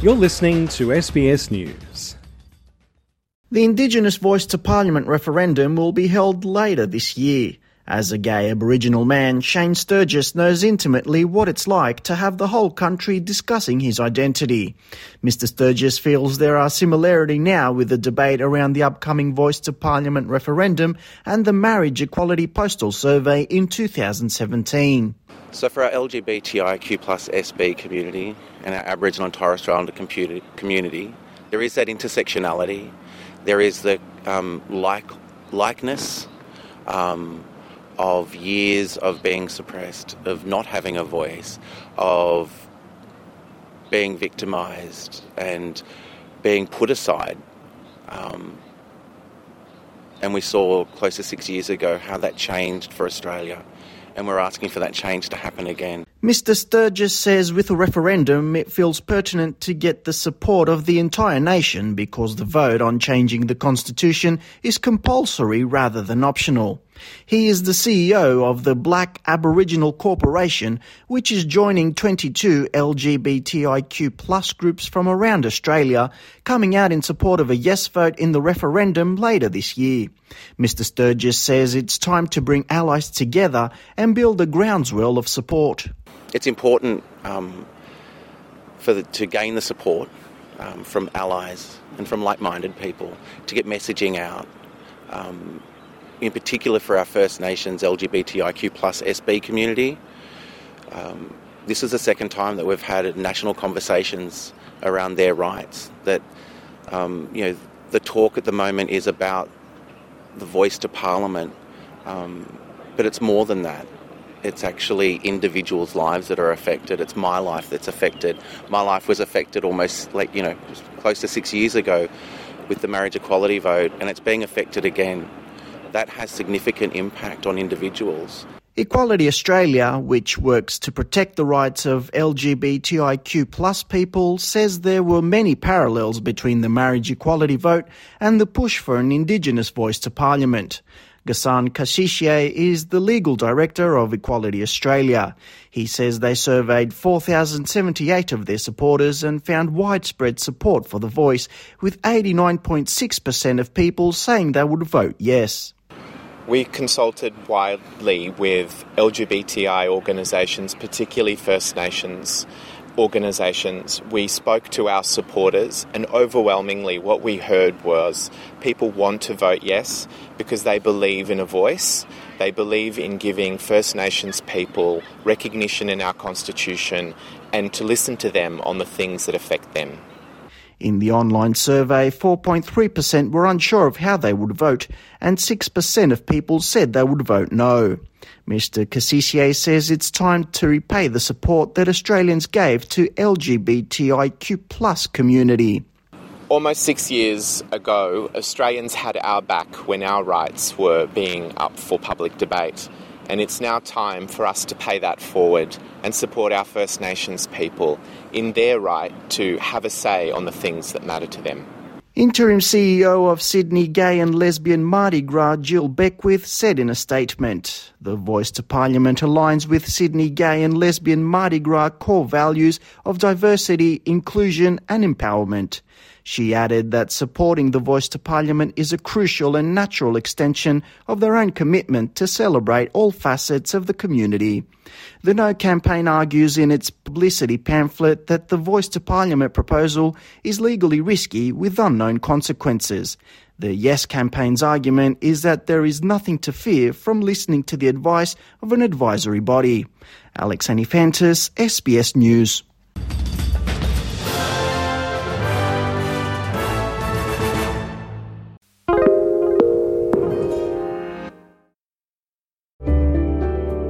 You're listening to SBS News. The Indigenous Voice to Parliament referendum will be held later this year. As a gay Aboriginal man, Shane Sturgiss knows intimately what it's like to have the whole country discussing his identity. Mr Sturgiss feels there are similarity now with the debate around the upcoming Voice to Parliament referendum and the Marriage Equality Postal Survey in 2017. So for our LGBTIQ plus SB community and our Aboriginal and Torres Strait Islander community, there is that intersectionality. There is the um, like likeness um, of years of being suppressed, of not having a voice, of being victimised and being put aside. Um, and we saw close to six years ago how that changed for Australia. And we're asking for that change to happen again. Mr Sturgiss says with a referendum, it feels pertinent to get the support of the entire nation because the vote on changing the constitution is compulsory rather than optional. He is the CEO of the BlaQ Aboriginal Corporation, which is joining 22 LGBTIQ plus groups from around Australia, coming out in support of a yes vote in the referendum later this year. Mr Sturgiss says it's time to bring allies together and build a groundswell of support it's important um, for the, to gain the support um, from allies and from like-minded people to get messaging out. Um, in particular, for our First Nations LGBTIQ plus SB community, um, this is the second time that we've had national conversations around their rights. That um, you know, the talk at the moment is about the voice to Parliament, um, but it's more than that it's actually individuals' lives that are affected. It's my life that's affected. My life was affected almost like, you know, close to six years ago with the marriage equality vote, and it's being affected again. That has significant impact on individuals. Equality Australia, which works to protect the rights of LGBTIQ plus people, says there were many parallels between the marriage equality vote and the push for an Indigenous voice to Parliament. Ghassan Kassisieh is the legal director of Equality Australia. He says they surveyed 4,078 of their supporters and found widespread support for the voice, with 89.6% of people saying they would vote yes. We consulted widely with LGBTI organisations, particularly First Nations organisations. We spoke to our supporters, and overwhelmingly, what we heard was people want to vote yes because they believe in a voice. They believe in giving First Nations people recognition in our Constitution and to listen to them on the things that affect them. In the online survey, 4.3% were unsure of how they would vote, and 6% of people said they would vote no. Mr. Kassisieh says it's time to repay the support that Australians gave to LGBTIQ plus community. Almost six years ago, Australians had our back when our rights were being up for public debate. And it's now time for us to pay that forward and support our First Nations people in their right to have a say on the things that matter to them. Interim CEO of Sydney Gay and Lesbian Mardi Gras, Jill Beckwith, said in a statement The Voice to Parliament aligns with Sydney Gay and Lesbian Mardi Gras core values of diversity, inclusion, and empowerment. She added that supporting the Voice to Parliament is a crucial and natural extension of their own commitment to celebrate all facets of the community. The No campaign argues in its publicity pamphlet that the Voice to Parliament proposal is legally risky with unknown consequences. The Yes campaign's argument is that there is nothing to fear from listening to the advice of an advisory body. Alex Anyfantis, SBS News.